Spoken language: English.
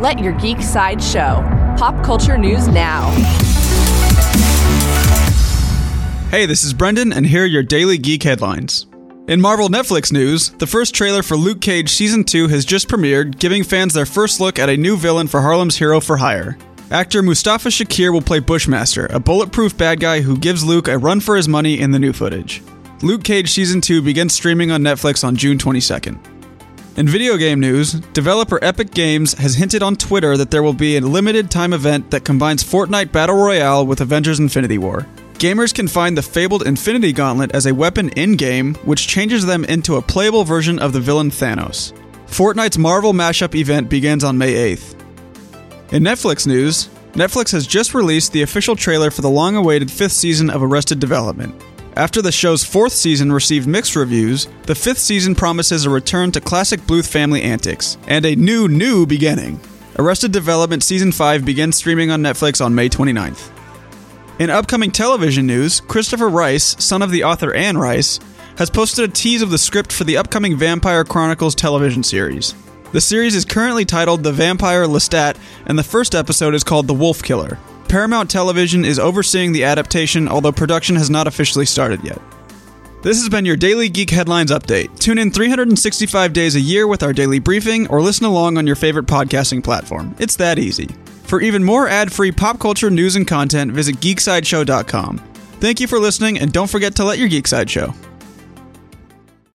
Let your geek side show. Pop culture news now. Hey, this is Brendan, and here are your daily geek headlines. In Marvel Netflix news, the first trailer for Luke Cage Season 2 has just premiered, giving fans their first look at a new villain for Harlem's Hero for Hire. Actor Mustafa Shakir will play Bushmaster, a bulletproof bad guy who gives Luke a run for his money in the new footage. Luke Cage Season 2 begins streaming on Netflix on June 22nd. In video game news, developer Epic Games has hinted on Twitter that there will be a limited time event that combines Fortnite Battle Royale with Avengers Infinity War. Gamers can find the fabled Infinity Gauntlet as a weapon in game, which changes them into a playable version of the villain Thanos. Fortnite's Marvel Mashup event begins on May 8th. In Netflix news, Netflix has just released the official trailer for the long awaited fifth season of Arrested Development. After the show's fourth season received mixed reviews, the fifth season promises a return to classic Bluth family antics and a new, new beginning. Arrested Development Season 5 begins streaming on Netflix on May 29th. In upcoming television news, Christopher Rice, son of the author Anne Rice, has posted a tease of the script for the upcoming Vampire Chronicles television series. The series is currently titled The Vampire Lestat, and the first episode is called The Wolf Killer. Paramount Television is overseeing the adaptation, although production has not officially started yet. This has been your Daily Geek Headlines Update. Tune in 365 days a year with our daily briefing or listen along on your favorite podcasting platform. It's that easy. For even more ad free pop culture news and content, visit geeksideshow.com. Thank you for listening, and don't forget to let your geek side show.